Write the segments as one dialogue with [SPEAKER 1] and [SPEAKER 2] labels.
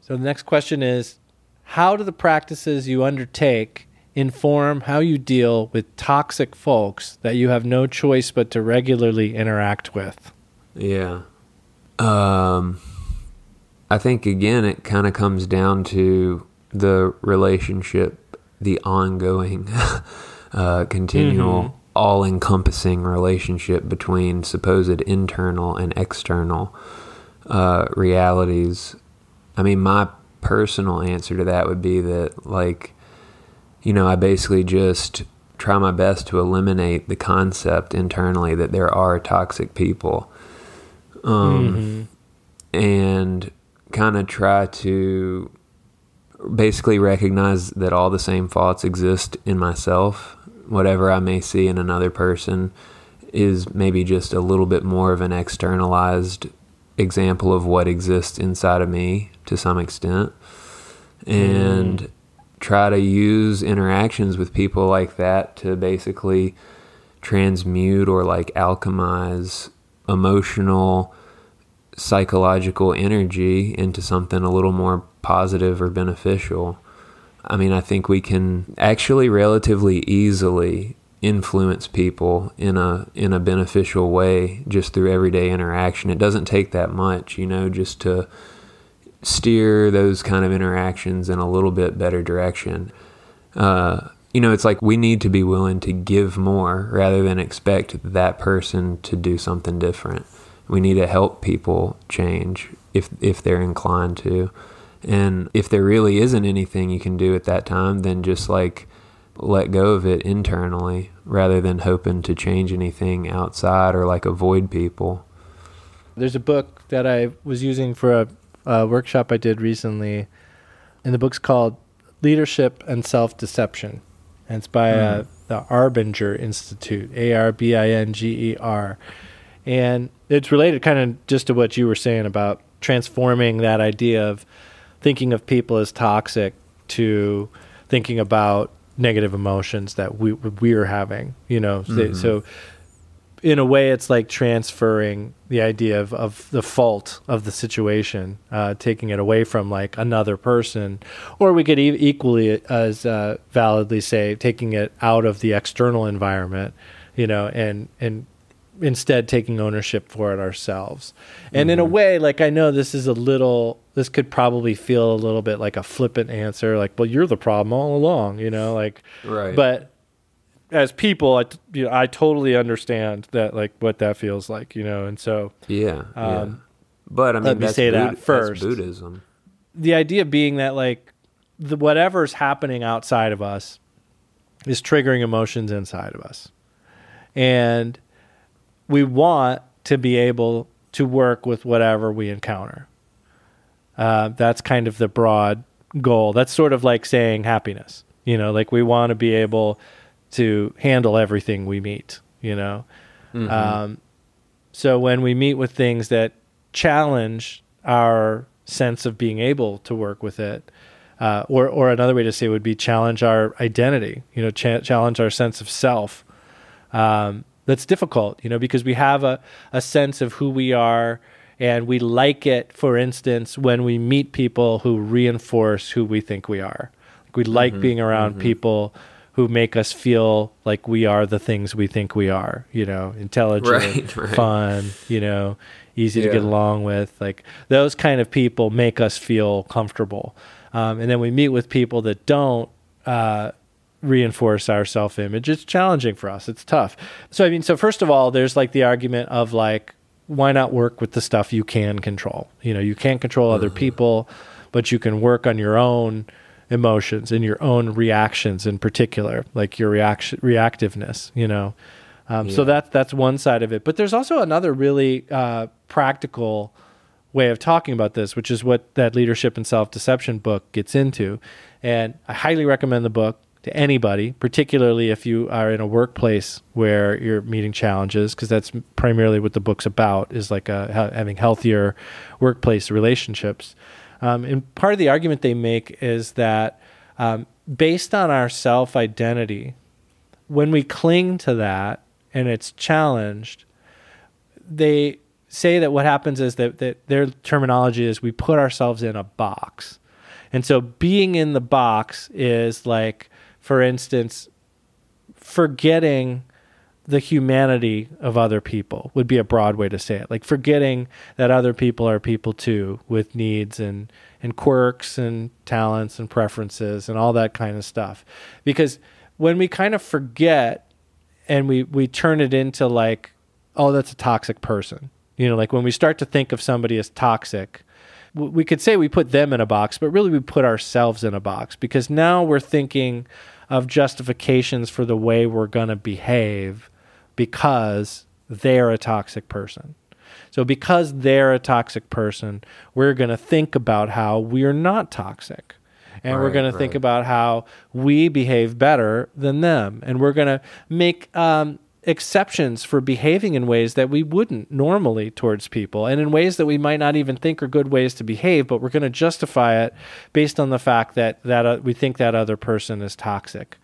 [SPEAKER 1] So the next question is How do the practices you undertake inform how you deal with toxic folks that you have no choice but to regularly interact with?
[SPEAKER 2] Yeah. Um, I think again, it kind of comes down to the relationship, the ongoing, uh, continual,
[SPEAKER 1] Mhm.
[SPEAKER 2] all encompassing relationship between supposed internal and external uh, realities. I mean, my personal answer to that would be that, like, you know, I basically just try my best to eliminate the concept internally that there are toxic people. Um, and kind of try to basically recognize that all the same thoughts exist in myself. Whatever I may see in another person is maybe just a little bit more of an externalized example of what exists inside of me to some extent. And mm. try to use interactions with people like that to basically transmute or like alchemize emotional psychological energy into something a little more positive or beneficial. I mean, I think we can actually relatively easily influence people in a in a beneficial way just through everyday interaction. It doesn't take that much, you know, just to steer those kind of interactions in a little bit better direction. Uh, you know, it's like we need to be willing to give more rather than expect that person to do something different. We need to help people change if if they're inclined to. And if there really isn't anything you can do at that time, then just like let go of it internally rather than hoping to change anything outside or like avoid people.
[SPEAKER 1] There's a book that I was using for a, a workshop I did recently, and the book's called Leadership and Self Deception. And it's by uh, the Arbinger Institute, A R B I N G E R. And it's related kind of just to what you were saying about transforming that idea of thinking of people as toxic to thinking about negative emotions that we we're having, you know. So-
[SPEAKER 2] Mhm.
[SPEAKER 1] So in a way it's like transferring the idea of, of the fault of the situation, uh, taking it away from like another person, or we could e- equally as uh, validly say taking it out of the external environment, you know, and and instead taking ownership for it ourselves. And in a way, like I know this is a little, this could probably feel a little bit like a flippant answer, like, well, you're the problem all along, you know, like,
[SPEAKER 2] Right.
[SPEAKER 1] But as people, I, you know, I totally understand that, like, what that feels like, you know, and so
[SPEAKER 2] Yeah. yeah.
[SPEAKER 1] Um,
[SPEAKER 2] But I mean,
[SPEAKER 1] let me say that first.
[SPEAKER 2] Buddhism.
[SPEAKER 1] the idea being that like the whatever's happening outside of us is triggering emotions inside of us and we want to be able to work with whatever we encounter. Uh, that's kind of the broad goal. That's sort of like saying happiness you know like we want to be able to handle everything we meet you know? Um, so when we meet with things that challenge our sense of being able to work with it, uh, or or another way to say it would be challenge our identity, you know, cha- challenge our sense of self. Um, that's difficult, you know, because we have a, a sense of who we are, and we like it. For instance, when we meet people who reinforce who we think we are, like we like being around people who make us feel like we are the things we think we are, you know, intelligent,
[SPEAKER 2] Right, right.
[SPEAKER 1] fun, you know, easy to get along with. Like those kind of people make us feel comfortable. Um, and then we meet with people that don't uh, reinforce our self image. It's challenging for us. It's tough. So, I mean, so first of all, there's like the argument of like, why not work with the stuff you can control? You know, you can't control other people, but you can work on your own emotions and your own reactions in particular, like your reaction reactiveness, you know. Um, So that's that's one side of it. But there's also another really uh, practical way of talking about this, which is what that leadership and self deception book gets into. And I highly recommend the book to anybody, particularly if you are in a workplace where you're meeting challenges, because that's primarily what the book's about is like uh, ha- having healthier workplace relationships. Um, and part of the argument they make is that um, based on our self identity, when we cling to that and it's challenged, they say that what happens is that, that their terminology is we put ourselves in a box. And so being in the box is like, for instance, forgetting the humanity of other people would be a broad way to say it. Like forgetting that other people are people too with needs and, and quirks and talents and preferences and all that kind of stuff. Because when we kind of forget and we, we turn it into like, oh, that's a toxic person. You know, like when we start to think of somebody as toxic, we could say we put them in a box, but really we put ourselves in a box because now we're thinking of justifications for the way we're going to behave because they're a toxic person. So, because they're a toxic person, we're going to think about how we're not toxic. And right, we're going to think about how we behave better than them. And we're going to make um, exceptions for behaving in ways that we wouldn't normally towards people and in ways that we might not even think are good ways to behave but we're going to justify it based on the fact that that uh, we think that other person is toxic.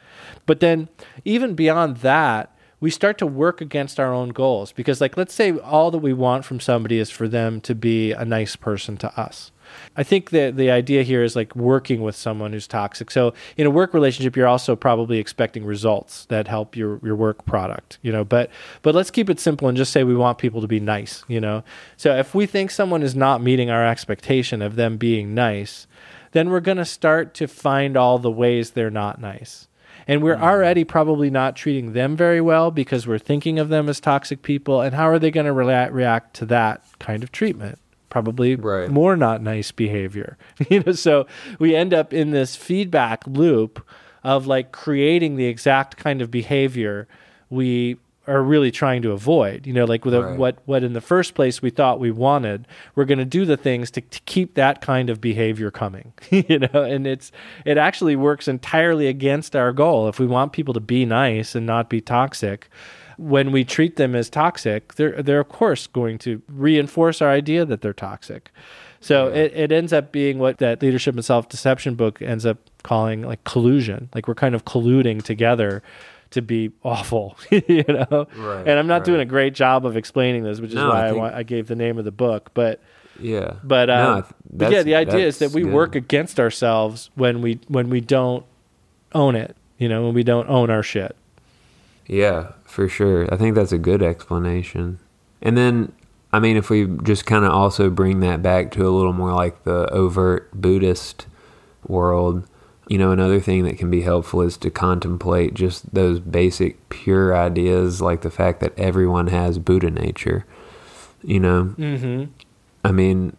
[SPEAKER 1] But then even beyond that we start to work against our own goals because like let's say all that we want from somebody is for them to be a nice person to us I think that the idea here is like working with someone who's toxic. So in a work relationship, you're also probably expecting results that help your your work product, you know. But but let's keep it simple and just say we want people to be nice, you know. So if we think someone is not meeting our expectation of them being nice, then we're going to start to find all the ways they're not nice. And we're mm. already probably not treating them very well because we're thinking of them as toxic people. And how are they going to rea- react to that kind of treatment? Probably right. more not nice behavior. you know, so we end up in this feedback loop of like creating the exact kind of behavior we are really trying to avoid. You know, like with right. a, what what in the first place we thought we wanted, we're going to do the things to, to keep that kind of behavior coming. you know, and it's it actually works entirely against our goal. If we want people to be nice and not be toxic, when we treat them as toxic, they're they're of course going to reinforce our idea that they're toxic. So yeah. it, it ends up being what that leadership and self deception book ends up calling like collusion. Like we're kind of colluding together to be awful, you know. Right, and I'm not right. doing a great job of explaining this, which is no, why I, think, I, I, gave the name of the book. But
[SPEAKER 2] yeah,
[SPEAKER 1] but, um, no, but yeah, the idea is that we good. work against ourselves when we when we don't own it. You know, when we don't own our shit.
[SPEAKER 2] Yeah, for sure. I think that's a good explanation. And then, I mean, if we just kind of also bring that back to a little more like the overt Buddhist world, you know, another thing that can be helpful is to contemplate just those basic pure ideas, like the fact that everyone has Buddha nature. You know, mm-hmm. I mean,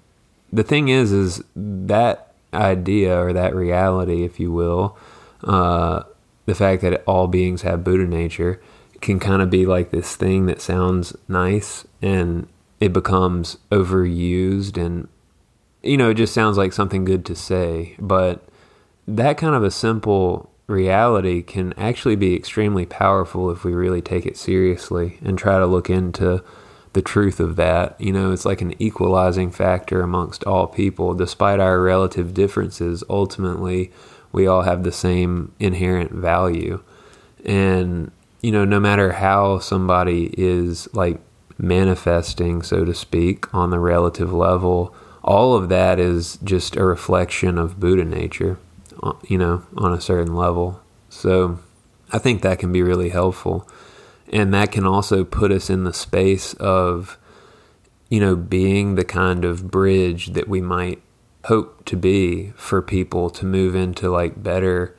[SPEAKER 2] the thing is, is that idea or that reality, if you will, uh, the fact that all beings have Buddha nature can kind of be like this thing that sounds nice and it becomes overused and you know it just sounds like something good to say but that kind of a simple reality can actually be extremely powerful if we really take it seriously and try to look into the truth of that. You know, it's like an equalizing factor amongst all people. Despite our relative differences, ultimately, we all have the same inherent value. And, you know, no matter how somebody is like manifesting, so to speak, on the relative level, all of that is just a reflection of Buddha nature, uh, you know, on a certain level. So I think that can be really helpful. And that can also put us in the space of, you know, being the kind of bridge that we might hope to be for people to move into like better,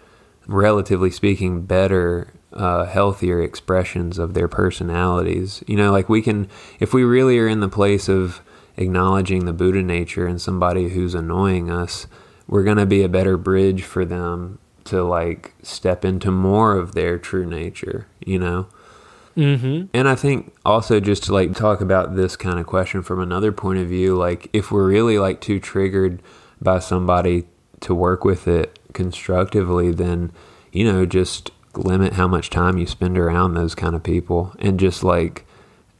[SPEAKER 2] relatively speaking, better, uh, healthier expressions of their personalities. You know, like we can, if we really are in the place of acknowledging the Buddha nature in somebody who's annoying us, we're going to be a better bridge for them to like step into more of their true nature, you know? Mm-hmm. And I think also just to like talk about this kind of question from another point of view, like if we're really like too triggered by somebody to work with it constructively, then you know just limit how much time you spend around those kind of people and just like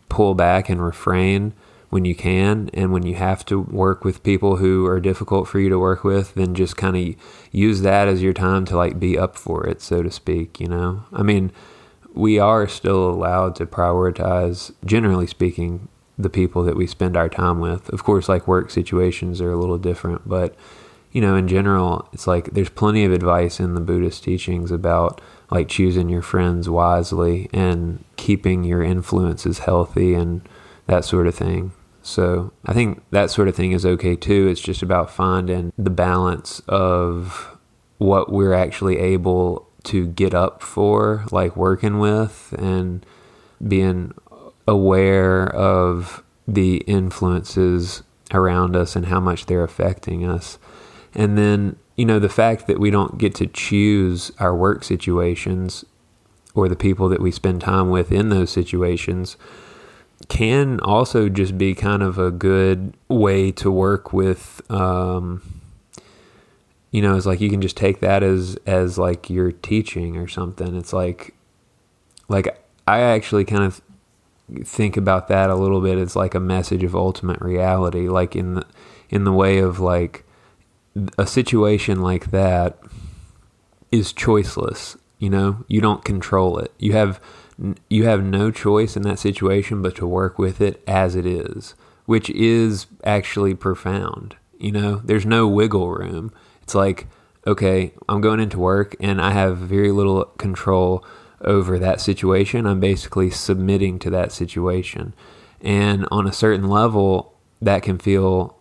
[SPEAKER 2] pull back and refrain when you can. And when you have to work with people who are difficult for you to work with then just kind of use that as your time to like be up for it so to speak you know? I mean we are still allowed to prioritize generally speaking the people that we spend our time with of course like work situations are a little different but you know in general it's like there's plenty of advice in the buddhist teachings about like choosing your friends wisely and keeping your influences healthy and that sort of thing so I think that sort of thing is okay too. It's just about finding the balance of what we're actually able to get up for, like working with, and being aware of the influences around us and how much they're affecting us. And then, you know, the fact that we don't get to choose our work situations or the people that we spend time with in those situations can also just be kind of a good way to work with um, you know it's like you can just take that as as like your teaching or something it's like like i actually kind of think about that a little bit as like a message of ultimate reality like in the in the way of like a situation like that is choiceless you know you don't control it you have you have no choice in that situation but to work with it as it is, which is actually profound. You know, there's no wiggle room. It's like, okay, I'm going into work and I have very little control over that situation. I'm basically submitting to that situation. And on a certain level, that can feel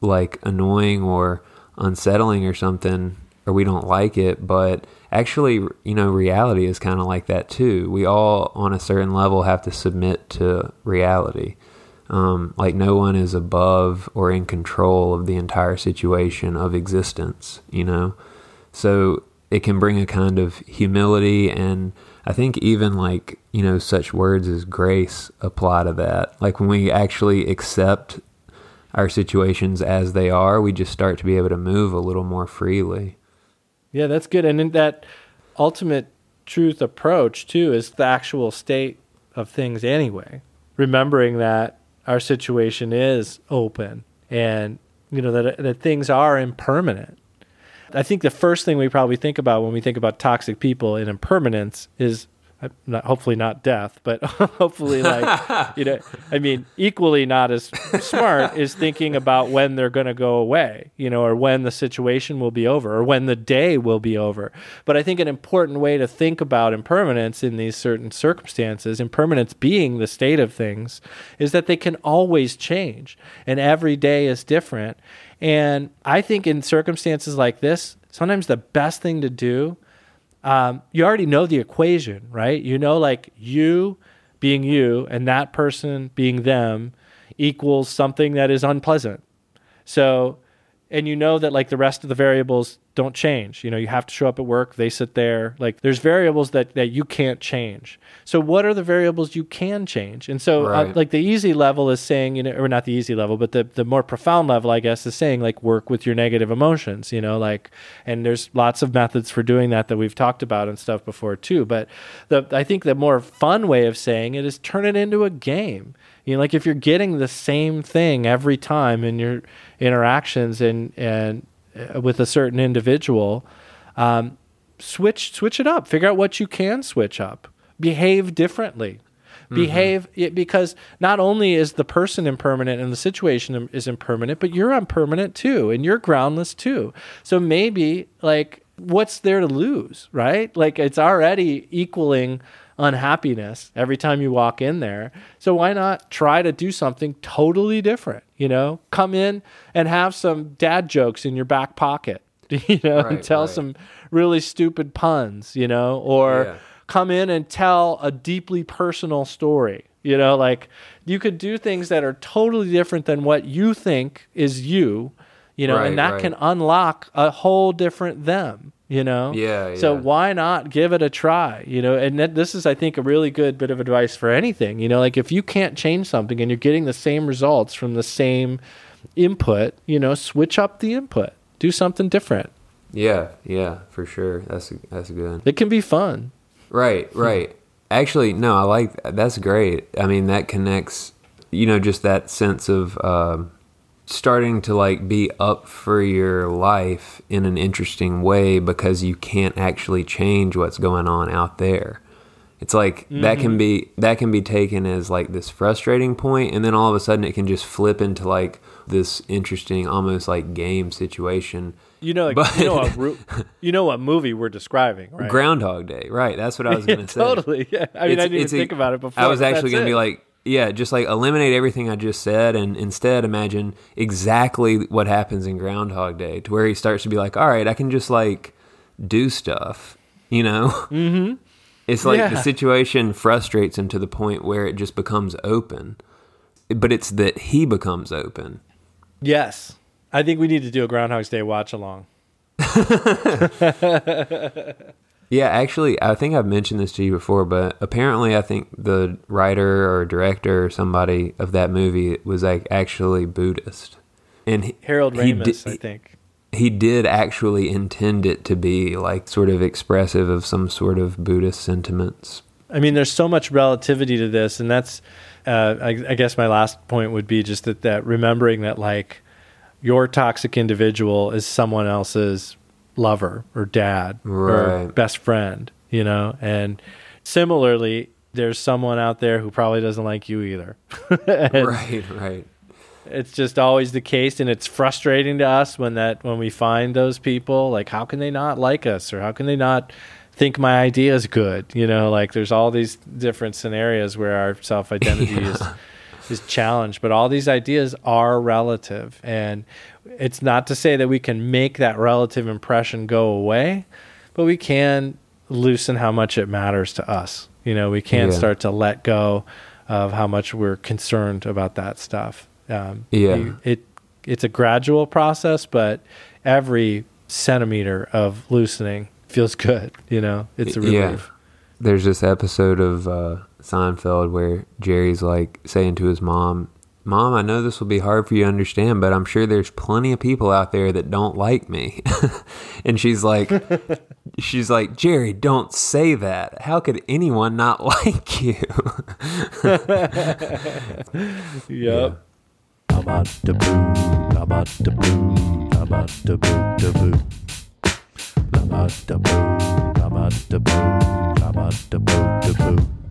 [SPEAKER 2] like annoying or unsettling or something, or we don't like it. But actually, you know, reality is kind of like that too. We all, on a certain level, have to submit to reality. Um, like no one is above or in control of the entire situation of existence, you know? So it can bring a kind of humility and I think even like, you know, such words as grace apply to that. Like when we actually accept our situations as they are, we just start to be able to move a little more freely.
[SPEAKER 1] Yeah, that's good. And in that ultimate truth approach too is the actual state of things anyway. Remembering that our situation is open and you know that that things are impermanent. I think the first thing we probably think about when we think about toxic people and impermanence is not, hopefully not death, but hopefully like you know, I mean, equally not as smart is thinking about when they're going to go away, you know, or when the situation will be over, or when the day will be over. But I think an important way to think about impermanence in these certain circumstances, impermanence being the state of things, is that they can always change, and every day is different. And I think in circumstances like this, sometimes the best thing to do um, you already know the equation, right? You know, like you being you and that person being them equals something that is unpleasant. So, and you know that like the rest of the variables don't change. You know, you have to show up at work, they sit there. Like there's variables that that you can't change. So what are the variables you can change? And so uh, right. uh, like the easy level is saying, you know, or not the easy level, but the the more profound level I guess is saying like work with your negative emotions, you know, like and there's lots of methods for doing that that we've talked about and stuff before too, but the I think the more fun way of saying it is turn it into a game. You know, like if you're getting the same thing every time in your interactions and and with a certain individual, um, switch switch it up. Figure out what you can switch up. Behave differently. Mm-hmm. Behave it, because not only is the person impermanent and the situation is impermanent, but you're impermanent too, and you're groundless too. So maybe like what's there to lose, right? Like it's already equaling unhappiness every time you walk in there. So why not try to do something totally different? You know, come in and have some dad jokes in your back pocket, you know, right, and tell right. some really stupid puns, you know, or yeah. come in and tell a deeply personal story. You know, like you could do things that are totally different than what you think is you, you know, right, and that can unlock a whole different them you know?
[SPEAKER 2] Yeah,
[SPEAKER 1] so why not give it a try you know? And this is i think a really good bit of advice for anything you know? Like if you can't change something and you're getting the same results from the same input you know switch up the input. Do something different.
[SPEAKER 2] Yeah yeah for sure. That's that's good
[SPEAKER 1] it can be fun.
[SPEAKER 2] Right right. Actually no i like that's great. I mean that connects you know, just that sense of um starting to like be up for your life in an interesting way because you can't actually change what's going on out there. It's like that can mm-hmm. be that can be taken as like this frustrating point and then all of a sudden it can just flip into like this interesting almost like game situation.
[SPEAKER 1] You know, like,
[SPEAKER 2] But-
[SPEAKER 1] you know what you know what movie we're describing, right?
[SPEAKER 2] Groundhog Day, right? That's what I was going to say.
[SPEAKER 1] totally. Yeah. I mean, I didn't even
[SPEAKER 2] a-
[SPEAKER 1] think about it before.
[SPEAKER 2] I was actually going to be like, yeah, just like eliminate everything I just said, and instead imagine exactly what happens in Groundhog Day, to where he starts to be like, all right, I can just like do stuff, you know. Mm-hmm. It's like the situation frustrates him to the point where it just becomes open, but it's that he becomes open.
[SPEAKER 1] yes. I think we need to do a Groundhog Day watch along.
[SPEAKER 2] Yeah, actually, I think I've mentioned this to you before, but apparently, I think the writer or director or somebody of that movie was like actually Buddhist, and he,
[SPEAKER 1] Harold Ramis,
[SPEAKER 2] di-
[SPEAKER 1] I think.
[SPEAKER 2] he did actually intend it to be like sort of expressive of some sort of Buddhist sentiments.
[SPEAKER 1] I mean, there's so much relativity to this, and that's, uh, I, I guess, my last point would be just that that remembering that like your toxic individual is someone else's lover or dad or best friend, you know, and similarly, there's someone out there who probably doesn't like you either.
[SPEAKER 2] Right, right.
[SPEAKER 1] It's just always the case, and it's frustrating to us when that when we find those people. Like, how can they not like us, or how can they not think my idea is good? You know, like there's all these different scenarios where our self identity is is challenged, but all these ideas are relative, and it's not to say that we can make that relative impression go away, but we can loosen how much it matters to us. You know, we can
[SPEAKER 2] Yeah.
[SPEAKER 1] start to let go of how much we're concerned about that stuff. Um,
[SPEAKER 2] Yeah.
[SPEAKER 1] you- it it's a gradual process, but every centimeter of loosening feels good. You know, it's a
[SPEAKER 2] Yeah.
[SPEAKER 1] Relief.
[SPEAKER 2] There's this episode of uh, Seinfeld where Jerry's like saying to his mom, Mom, I know this will be hard for you to understand, but I'm sure there's plenty of people out there that don't like me. and she's like, she's like, Jerry, don't say that. How could anyone not like you?
[SPEAKER 1] Yep.
[SPEAKER 3] Ba-ba-da-boo, ba-ba-da-boo, ba-ba-da-boo-da-boo. Ba-ba-da-boo, ba-ba-da-boo, ba-ba-da-boo-da-boo.